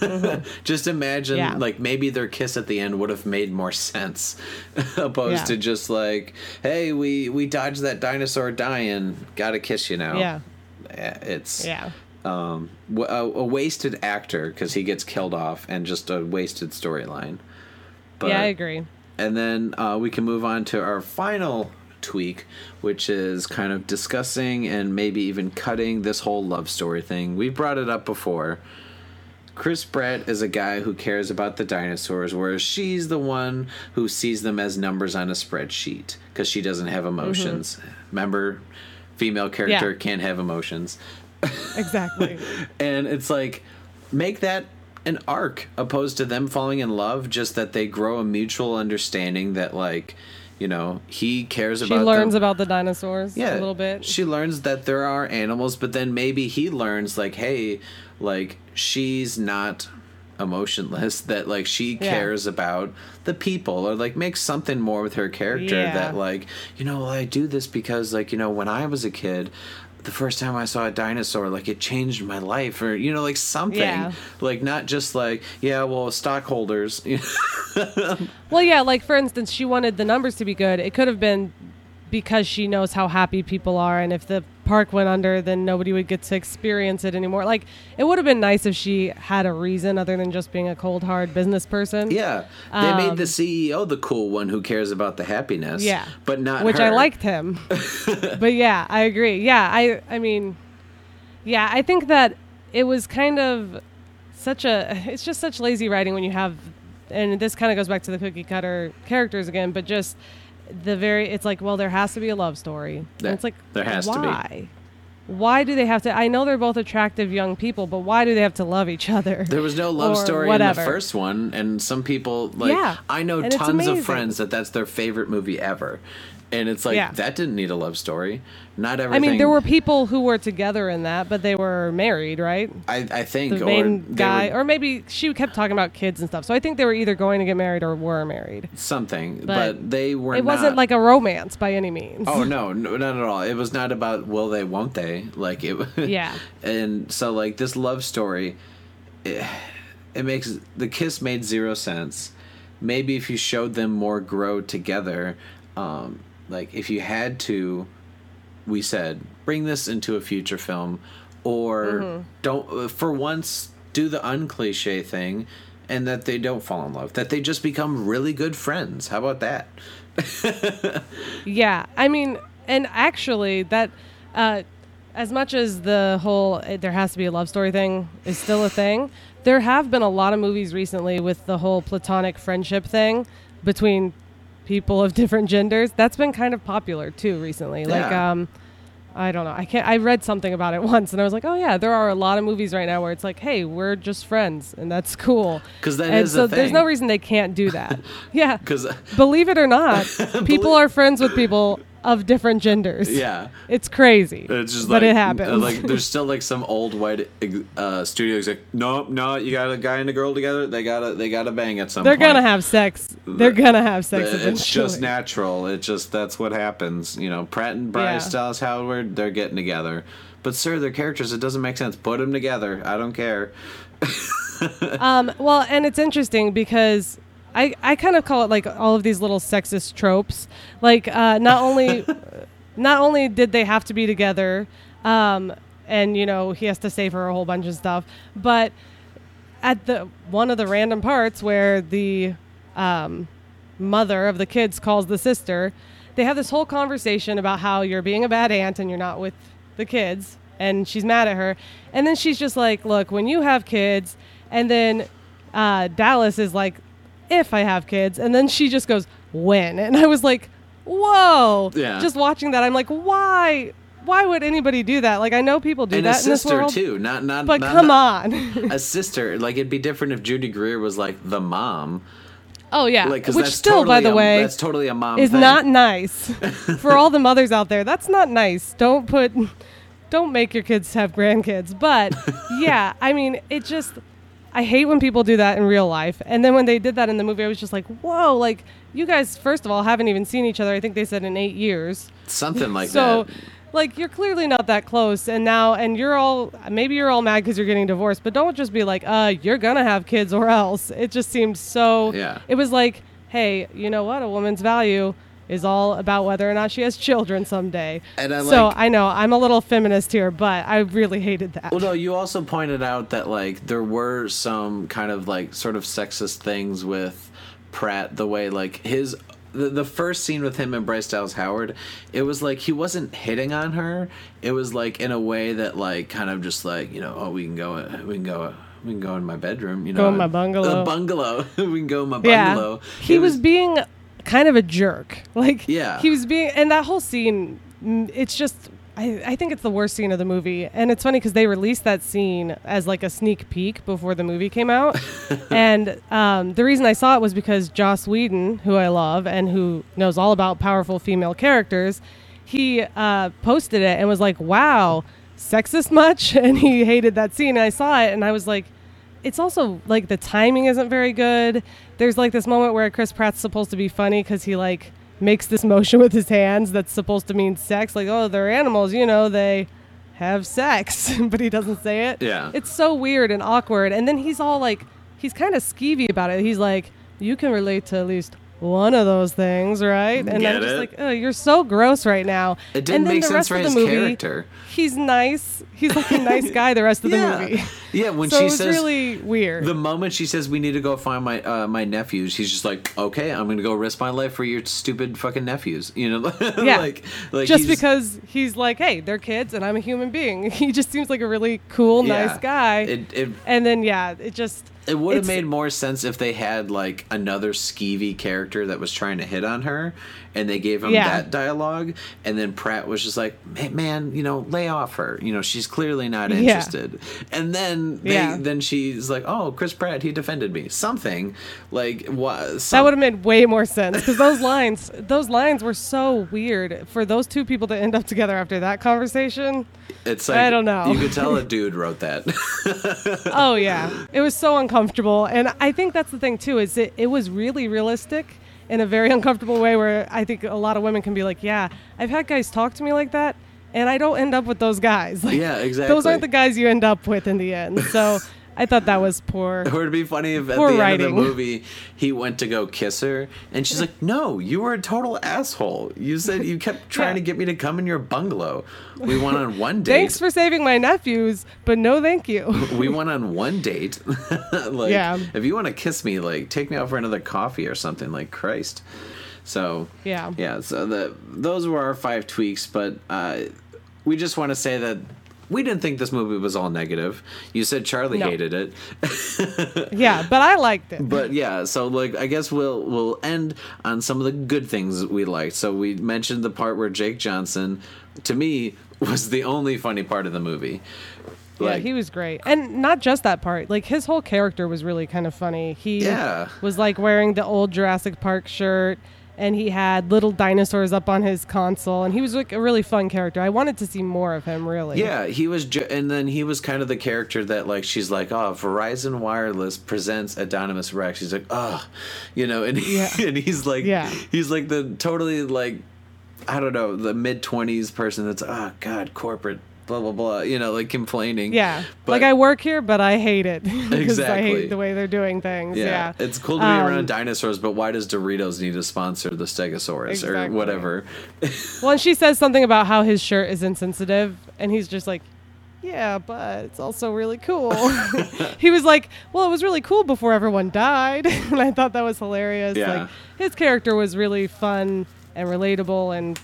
*laughs* just imagine Yeah. like maybe their kiss at the end would have made more sense *laughs* opposed Yeah. to just like hey we we dodged that dinosaur dying gotta kiss you now Yeah. Yeah, it's Yeah. um a, a wasted actor because he gets killed off and just a wasted storyline but yeah, I agree. and then uh, we can move on to our final tweak, which is kind of discussing and maybe even cutting this whole love story thing. We've brought it up before. Chris Pratt is a guy who cares about the dinosaurs, whereas she's the one who sees them as numbers on a spreadsheet because she doesn't have emotions. Mm-hmm. Remember, female character Yeah. can't have emotions Exactly. *laughs* and it's like make that an arc opposed to them falling in love just that they grow a mutual understanding that like you know he cares about she learns them. about the dinosaurs yeah a little bit. she learns that there are animals but then maybe he learns like hey like she's not emotionless *laughs* that like she Yeah. cares about the people or like makes something more with her character Yeah. that like you know i do this because like you know when i was a kid the first time i saw a dinosaur like it changed my life or you know like something Yeah. like not just like yeah well stockholders *laughs* Well, yeah, like for instance, she wanted the numbers to be good. It could have been because she knows how happy people are, and if the park went under, then nobody would get to experience it anymore. Like, it would have been nice if she had a reason other than just being a cold, hard business person. yeah they made the ceo the cool one who cares about the happiness Um, Yeah. but not which I liked him. *laughs* but yeah, I agree. Yeah, I I mean, yeah, I think that it was kind of such a it's just such lazy writing when you have and this kind of goes back to the cookie cutter characters again, but just the very it's like, well, there has to be a love story. And it's like there has to be. why? Why do they have to I know they're both attractive young people, but why do they have to love each other? There was no *laughs* love Or story in the first one, and some people like Yeah, I know and tons of friends that that's their favorite movie ever, and it's like Yeah. that didn't need a love story. Not everything. I mean, there were people who were together in that, but they were married, right? I, I think the or main they guy, were or maybe she kept talking about kids and stuff. So I think they were either going to get married or were married. something, but, But they were. it wasn't not- like a romance by any means. Oh no, *laughs* no, not at all. It was not about will they, won't they? Like it. *laughs* Yeah. and so like this love story, it, it makes the kiss made zero sense. Maybe if you showed them more grow together, um, like if you had to, we said bring this into a future film, or Mm-hmm. don't uh, for once do the uncliche thing. And that they don't fall in love, that they just become really good friends. How about that? *laughs* Yeah, I mean, and actually, that uh, as much as the whole uh, there has to be a love story thing is still a thing, there have been a lot of movies recently with the whole platonic friendship thing between people of different genders. That's been kind of popular too recently. Like, um, I don't know. I can't. I read something about it *laughs* once, and I was like, "Oh yeah, there are a lot of movies right now where it's like, hey, we're just friends, and that's cool." 'Cause that and is so there's no reason they can't do that. *laughs* yeah, Because believe it or not, *laughs* people are friends with people of different genders. yeah, It's crazy. It's just but like it happens. uh, like there's still like some old white uh, studios like no no you got a guy and a girl together they gotta they gotta bang at some They're point. gonna have sex. They're gonna have sex. it's eventually. just natural It just that's what happens you know Pratt and Bryce Yeah. Dallas Howard they're getting together but sir their characters it doesn't make sense put them together I don't care *laughs* Um, well, and it's interesting because I, I kind of call it like all of these little sexist tropes. Like uh, not *laughs* only not only did they have to be together, um, and you know he has to save her a whole bunch of stuff, but at the one of the random parts where the um, mother of the kids calls the sister, they have this whole conversation about how you're being a bad aunt and you're not with the kids, and she's mad at her, and then she's just like, "Look, when you have kids," and then uh, Dallas is like, "If I have kids," and then she just goes, "When?" and I was like, "Whoa!" Yeah. Just watching that, I'm like, "Why?" Why would anybody do that? Like I know people do and that a in this sister world, too not not but not- come not- on. a *laughs* sister like it'd be different if Judy Greer was like the mom oh yeah, like which still, by the a- way, that's totally a mom is thing. not nice *laughs* for all the mothers out there. That's not nice. Don't put, don't make your kids have grandkids. But *laughs* yeah, I mean, it just, I hate when people do that in real life. And then when they did that in the movie, I was just like, whoa, like you guys, first of all, haven't even seen each other. I think they said in eight years. something like so, that So, like you're clearly not that close and now and you're all maybe you're all mad because you're getting divorced but don't just be like uh you're gonna have kids or else it just seemed so Yeah. it was like hey you know what a woman's value is all about whether or not she has children someday And I so i know i'm a little feminist here but i really hated that Well, no, you also pointed out that like there were some kind of like sort of sexist things with Pratt. The way like his the, the first scene with him and Bryce Dallas Howard, it was like he wasn't hitting on her. It was like in a way that like kind of just like you know oh we can go we can go we can go in my bedroom you know Go in my uh, bungalow. the bungalow *laughs* we can go in my bungalow. yeah he It was, being kind of a jerk. *laughs* Like Yeah. he was being and that whole scene mm, it's just I, I think it's the worst scene of the movie. And it's funny because they released that scene as like a sneak peek before the movie came out. *laughs* And um, the reason i saw it was because joss whedon who i love and who knows all about powerful female characters he uh, posted it and was like wow sexist much? *laughs* And he hated that scene. And i saw it and i was like it's also like the timing isn't very good. There's like this moment where Chris Pratt's supposed to be funny because he like makes this *laughs* motion with his hands that's supposed to mean sex. Like, oh, they're animals, you know, they have sex, *laughs* but he doesn't say it. Yeah. It's so weird and awkward. And then he's all like, he's kind of skeevy about it. He's like, you can relate to at least one of those things, right? And Get I'm just it? like, oh, you're so gross right now. It didn't and then make the sense rest for of his the movie, character. He's nice. He's like a *laughs* nice guy the rest of the yeah. movie. Yeah, when so she it was says really weird. The moment she says we need to go find my uh, my nephews, he's just like, okay, I'm gonna go risk my life for your stupid fucking nephews. You know, *laughs* Yeah. like like just he's- because he's like, hey, they're kids and I'm a human being. *laughs* He just seems like a really cool, Yeah. nice guy. It it, and then yeah, it just it would have made more sense if they had like another skeevy character that was trying to hit on her, and they gave him Yeah. that dialogue, and then Pratt was just like, "Man, man, you know, lay off her. You know, she's clearly not Yeah. interested." And then they, Yeah. then she's like, "Oh, Chris Pratt, he defended me." Something like what? that would have made way more sense because those *laughs* lines, those lines were so weird for those two people to end up together after that conversation. It's like I don't know. You could tell a *laughs* dude wrote that. oh yeah, it was so uncomfortable, and I think that's the thing too. Is it it was really realistic in a very *laughs* uncomfortable way where I think a lot of women can be like, yeah, I've had guys talk to me like that, and I don't end up with those guys. *laughs* Like, Yeah, exactly. Those aren't the guys you end up with in the end. So I thought that was poor. *laughs* It'd be funny if at the end writing. of the movie he went to go kiss her and she's like, "No, you were a total asshole. You said you kept *laughs* trying Yeah. to get me to come in your bungalow. We went on one *laughs* date. Thanks for saving my nephews, but no, thank you. we went on one date. like, Yeah. if you want to kiss me, like, take me out for another coffee or something. Like, Christ. So, Yeah. yeah. So the those were our five tweaks, but uh, we just want to say that we didn't think this movie was all negative. You said Charlie No. hated it. *laughs* yeah, but I liked it. but yeah so like i guess we'll we'll end on some of the good things we liked so we mentioned the part where jake johnson to me *laughs* was the only funny part of the movie yeah, he was great, and not just that part. Like his whole character was really kind of funny. He Yeah. was like wearing the old Jurassic Park shirt, and he had little dinosaurs up on his console, and he was like a really fun character. I wanted to see more of him. Really. yeah he was ju- and then he was kind of the character that like she's like oh verizon wireless presents indominus rex he's like oh you know and, he, Yeah. *laughs* and he's like Yeah. he's like the totally like i don't know the mid-20s person that's oh god corporate blah blah blah you know like complaining Yeah. But- like I work here, but I hate it *laughs* because I Exactly. hate the way they're doing things. Yeah. Yeah. It's cool to be Um, around dinosaurs, but why does Doritos need to sponsor the Stegosaurus or whatever? *laughs* Well, and she says something about how his shirt is insensitive, and he's just like, "Yeah, but it's also really cool." *laughs* he was like, "Well, it was really cool before everyone died," and I thought that was hilarious. Yeah. Like his character was really fun and relatable, and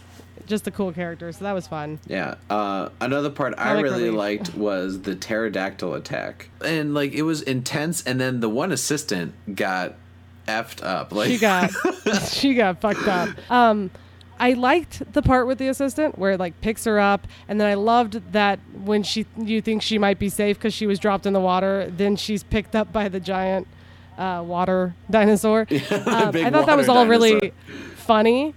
just a cool character, so that was fun. Yeah. Uh, another part I Comic really liked *laughs* was the pterodactyl attack. And like it was intense and then the one assistant got effed up. Like She got *laughs* she got fucked up. Um, I liked the part with the assistant where it like picks her up, and then I loved that when she you think she might be safe because she was dropped in the water, then she's picked up by the giant uh, water *laughs* dinosaur. Um, I thought that was all really funny,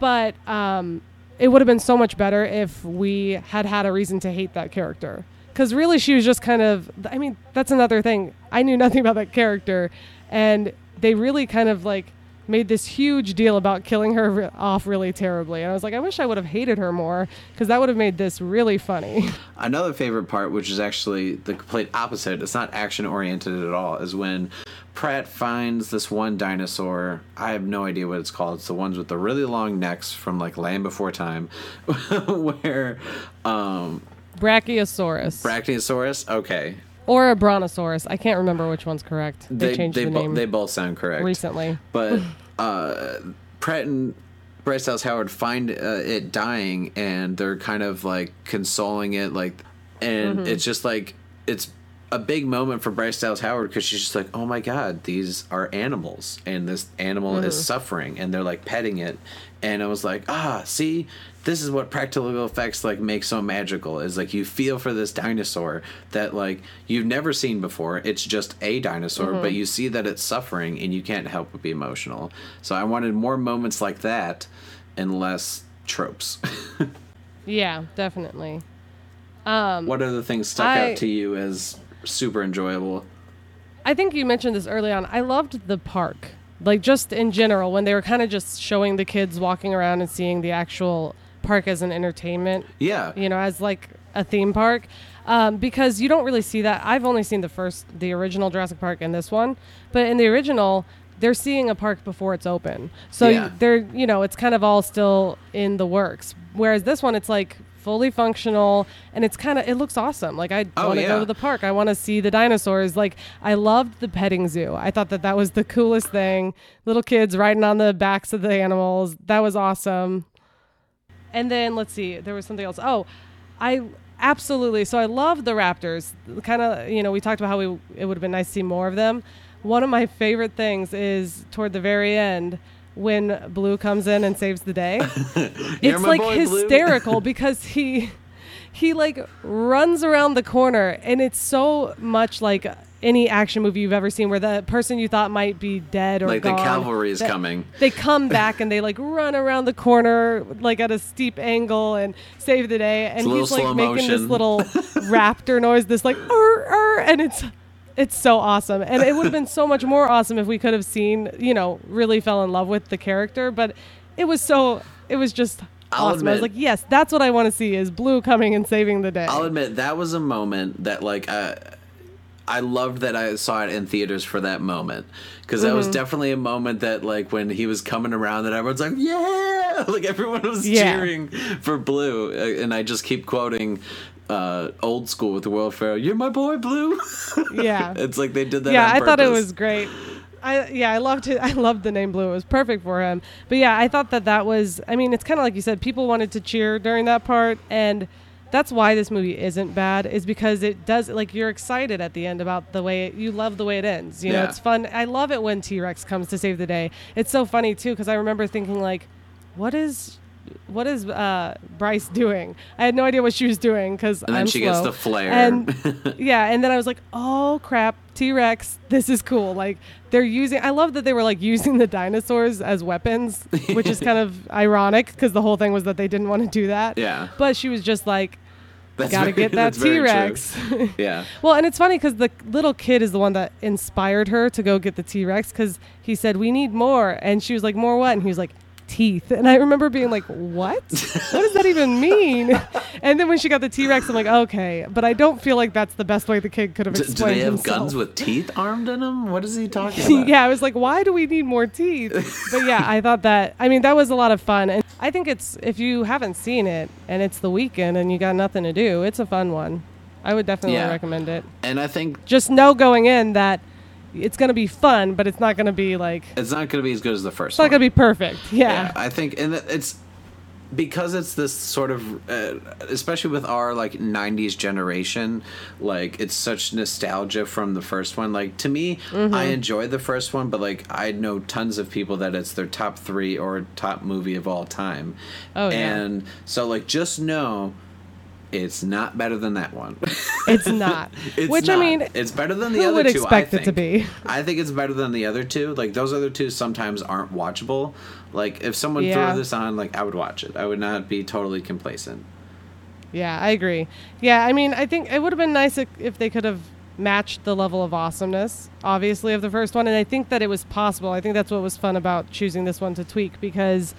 but um, it would have been so much better if we had had a reason to hate that character. Because really, she was just kind of. I mean, that's another thing. I knew *laughs* nothing about that character, and they really kind of like made this huge deal about killing her re- off really terribly. And I was like, I wish I would have hated her more because that would have made this really funny. *laughs* Another favorite part, which is actually the complete opposite, it's not action oriented at all, is when Pratt finds this one dinosaur. I have no idea what it's called. It's the ones with the really long necks from like Land Before Time, *laughs* where um, Brachiosaurus. Brachiosaurus. Okay, or a brontosaurus. I can't remember which one's correct. They, changed they the bo- name they both sound correct recently. *laughs* but uh, Pratt and Bryce Dallas Howard find uh, it dying, and they're kind of like consoling it, like, and Mm-hmm. it's just like it's a big moment for Bryce Dallas Howard because she's just like, oh my god, these are animals, and this animal Mm-hmm. is suffering, and they're like petting it, and I was like, ah, see. This is what practical effects like make so magical is like you feel for this dinosaur that like you've never seen before. It's just a dinosaur, Mm-hmm. but you see that it's suffering and you can't help but be emotional. So I wanted more moments like that and less tropes. *laughs* Yeah, definitely. Um, what other things stuck I- out to you as super enjoyable? I think you mentioned this early on. I loved the park, like just in general, when they were kind of just showing the kids walking around and seeing the actual park as an entertainment, Yeah. you know, as like a theme park. Um, because you don't really see that. I've only seen the first, the original Jurassic Park and this one, but in the original, they're seeing a park before it's open. So Yeah. they're, you know, it's kind of all still in the works. Whereas this one, it's like fully functional and it's kind of, it looks awesome. Like I Oh, want to yeah. go to the park. I want to see the dinosaurs. Like I loved the petting zoo. I thought that that was the coolest thing. Little kids riding on the backs of the animals. That was awesome. And then let's see, there was something else. Oh, I absolutely. So I love the Raptors. Kind of, you know, we talked about how we it would have been nice to see more of them. One of my favorite things is toward the very end when Blue comes in and saves the day. *laughs* It's like boy, hysterical *laughs* because he he like runs around the corner and it's so much like any action movie you've ever seen where the person you thought might be dead or Like the cavalry is coming. they come *laughs* back and they like run around the corner like at a steep angle and save the day. And a he's like making this little *laughs* raptor noise this like "Arr, arr," and it's it's so awesome. And it would have been so much more awesome if we could have seen you know really fell in love with the character but it was so it was just I'll awesome. I was like yes that's what i want to see is blue coming and saving the day. I'll admit that was a moment that like uh, I loved that I saw it in theaters for that moment because that Mm-hmm. was definitely a moment that like when he was coming around that everyone's like yeah *laughs* like everyone was Yeah. cheering for Blue Uh, and I just keep quoting uh, old school with the Will Ferrell you're my boy Blue *laughs* yeah it's like they did that yeah i thought it was great I, yeah, I loved it. *laughs* I loved the name Blue. It was perfect for him. But yeah, I thought that that was. I mean, it's kind of like you said. People wanted to cheer during that part, and that's why this movie isn't bad. Is because it does like you're excited at the end about the way it, you love the way it ends. You know, it's fun. I love it when T Rex comes to save the day. It's so funny too because I remember thinking like, what is. What is uh, Bryce doing? I had no idea what she was doing because And then I'm she gets the flare. And *laughs* yeah, and then I was like, oh crap, T Rex, this is cool. Like they're using. I love that they were like using the dinosaurs as weapons, which is *laughs* kind of ironic because the whole thing was that they didn't want to do that. Yeah. But she was just like, That's gotta very- get that *laughs* T Rex. yeah well, and it's funny because the little kid is the one that inspired her to go get the T Rex because he said we need more, and she was like, more what? And he was like. Teeth, and I remember being like, "What? what does that even mean?" *laughs* And then when she got the T Rex, I'm like, "Okay," but I don't feel like that's the best way the kid could have explained do, do they have himself. guns with teeth armed in them what is he *laughs* talking about yeah, I was like, why do we need more teeth? But yeah, I thought that. I mean, that was a lot of fun, and I think it's if you haven't seen it and it's the weekend and you got nothing to do, it's a fun one. I would definitely Yeah. recommend it. and I think Just know going in that it's gonna be fun, but it's not gonna be like it's not going to be as good as the first It's not one gonna be perfect. Yeah, Yeah, I think, and it's because it's this sort of, uh, especially with our like '90s generation, like it's such nostalgia from the first one. Like to me, Mm-hmm. I enjoyed the first one, but like I know tons of people that it's their top three or top movie of all time. Oh, yeah. and so like just know. It's not better than that one. it's not. *laughs* It's Which not. I mean, it's better than the who other would two. expect I it to think. be? I think it's better than the other two. Like those other two sometimes aren't watchable. Like if someone Yeah. threw this on, like I would watch it. I would not be totally complacent. Yeah, I agree. Yeah, I mean, I think it would have been nice if, if they could have matched the level of awesomeness, obviously, of the first one. And I think that it was possible. I think that's what was fun about choosing this one to tweak because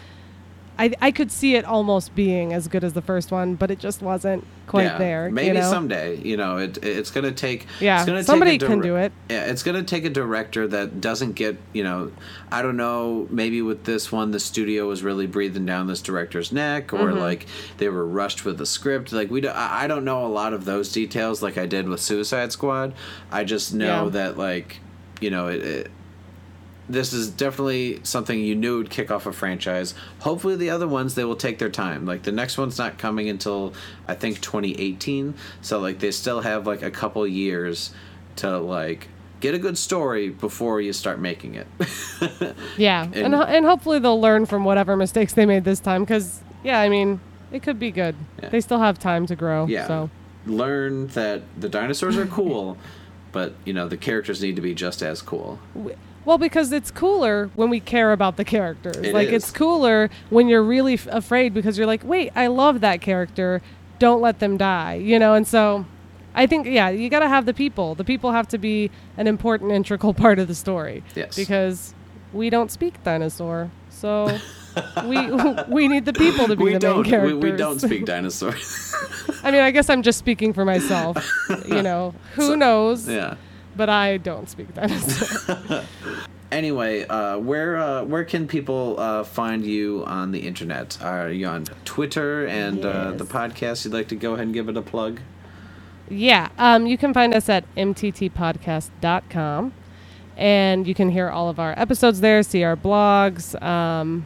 I, I could see it almost being as good as the first one, but it just wasn't quite Yeah, there. Maybe you know? someday. You know, it it's gonna take. Yeah, it's gonna somebody take a can do it. Yeah, it's gonna take a director that doesn't get. You know, I don't know. Maybe with this one, the studio was really breathing down this director's neck, or Mm-hmm. like they were rushed with the script. Like we, do, I I don't know a lot of those details, like I did with Suicide Squad. I just know Yeah. that like, you know, it, it this is definitely something you knew would kick off a franchise. Hopefully, the other ones they will take their time. Like the next one's not coming until I think 2018, so like they still have like a couple years to like get a good story before you start making it. *laughs* Yeah, and And- and, hopefully they'll learn from whatever mistakes they made this time. Because yeah, I mean, it could be good. Yeah. They still have time to grow. yeah, So learn that the dinosaurs are cool, *laughs* but you know the characters need to be just as cool. Well, because it's cooler when we care about the characters. It like is. it's cooler when you're really f- afraid because you're like, wait, I love that character. Don't let them die. You know, and so. I think yeah, you got to have the people. The people have to be an important integral *laughs* part of the story. Yes. Because we don't speak dinosaur. So we *laughs* we need the people to be we the don't. main We, characters. we don't speak *laughs* dinosaurs. I mean, I guess I'm just speaking for myself. you know, who So- knows? yeah. But I don't speak dinosaur. *laughs* Anyway, uh, where uh, where can people uh, find you on the internet? Are you on Twitter and uh, the podcast? You'd like to go ahead and give it a plug? yeah, um, you can find us at mttpodcast.com. And you can hear all of our episodes there, see our blogs. Um,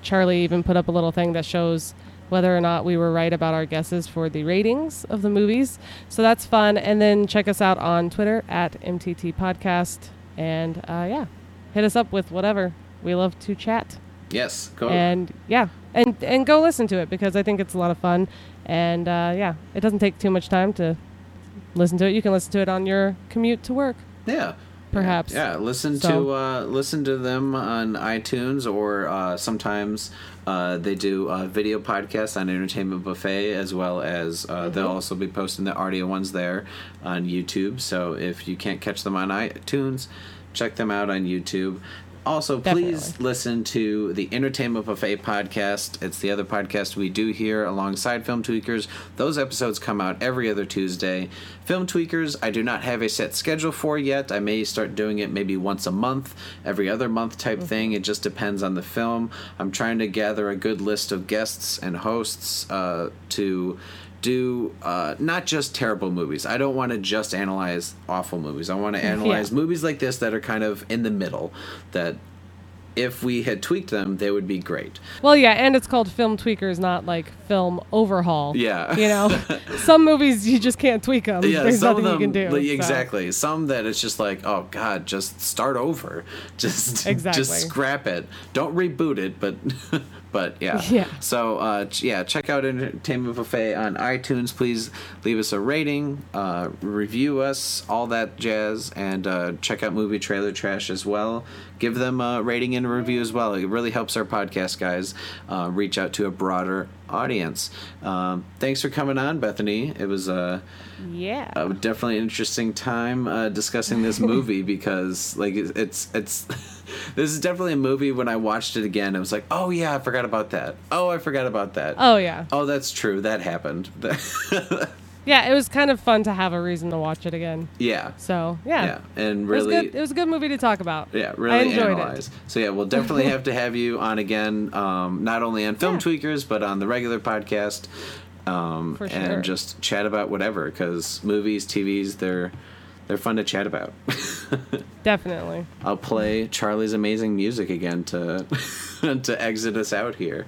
Charlie even put up a little thing that shows whether or not we were right about our guesses for the ratings of the movies. So that's fun. And then check us out on Twitter at MTT Podcast. And uh, yeah, hit us up with whatever. We love to chat. Yes, go. and yeah and and go listen to it because i think it's a lot of fun and uh, yeah it doesn't take too much time to listen to it you can listen to it on your commute to work yeah. Perhaps. Yeah, listen So- to uh, listen to them on iTunes or uh, sometimes uh, they do video podcasts on Entertainment Buffet as well as uh, they'll Mm-hmm. also be posting the audio ones there on YouTube. So if you can't catch them on iTunes, check them out on YouTube. Also, please Definitely. listen to the Entertainment Buffet podcast. It's the other podcast we do here alongside Film Tweakers. Those episodes come out every other Tuesday. Film Tweakers, I do not have a set schedule for yet. I may start doing it maybe once a month, every other month type thing. It just depends on the film. I'm trying to gather a good list of guests and hosts uh, to do uh, not just terrible movies. I don't want to just analyze awful movies. I want to analyze movies like this that are kind of in the middle that if we had tweaked them, they would be great. well yeah and it's called film tweakers not like film overhaul Yeah. you know *laughs* some movies you just can't tweak them Yeah, there's some nothing of them you can do like, so. exactly. Some that it's just like, oh god, just start over. *laughs* Just Exactly. just scrap it. Don't reboot it, but *laughs* but yeah. *laughs* Yeah. So uh, yeah, check out Entertainment Buffet on iTunes. Please leave us a rating, uh, review us, all that jazz, and uh, check out Movie Trailer Trash as well. Give them a rating and a review as well. It really helps our podcast guys uh, reach out to a broader audience. Um, thanks for coming on, Bethany. It was uh, yeah uh, definitely an interesting time uh, discussing this movie *laughs* because like it's, it's *laughs* this is definitely a movie when I watched it again I was like oh yeah I forgot about that oh I forgot about that oh yeah oh that's true that happened *laughs* yeah it was kind of fun to have a reason to watch it again yeah so yeah, yeah and It was really good. It was a good movie to talk about. yeah really I enjoyed analyze it. so yeah we'll definitely *laughs* have to have you on again um, not only on Film Yeah. Tweakers but on the regular podcast um, For sure. and just chat about whatever because movies TVs they're they're fun to chat about. *laughs* Definitely. I'll play Charlie's amazing music again to *laughs* to exit us out here.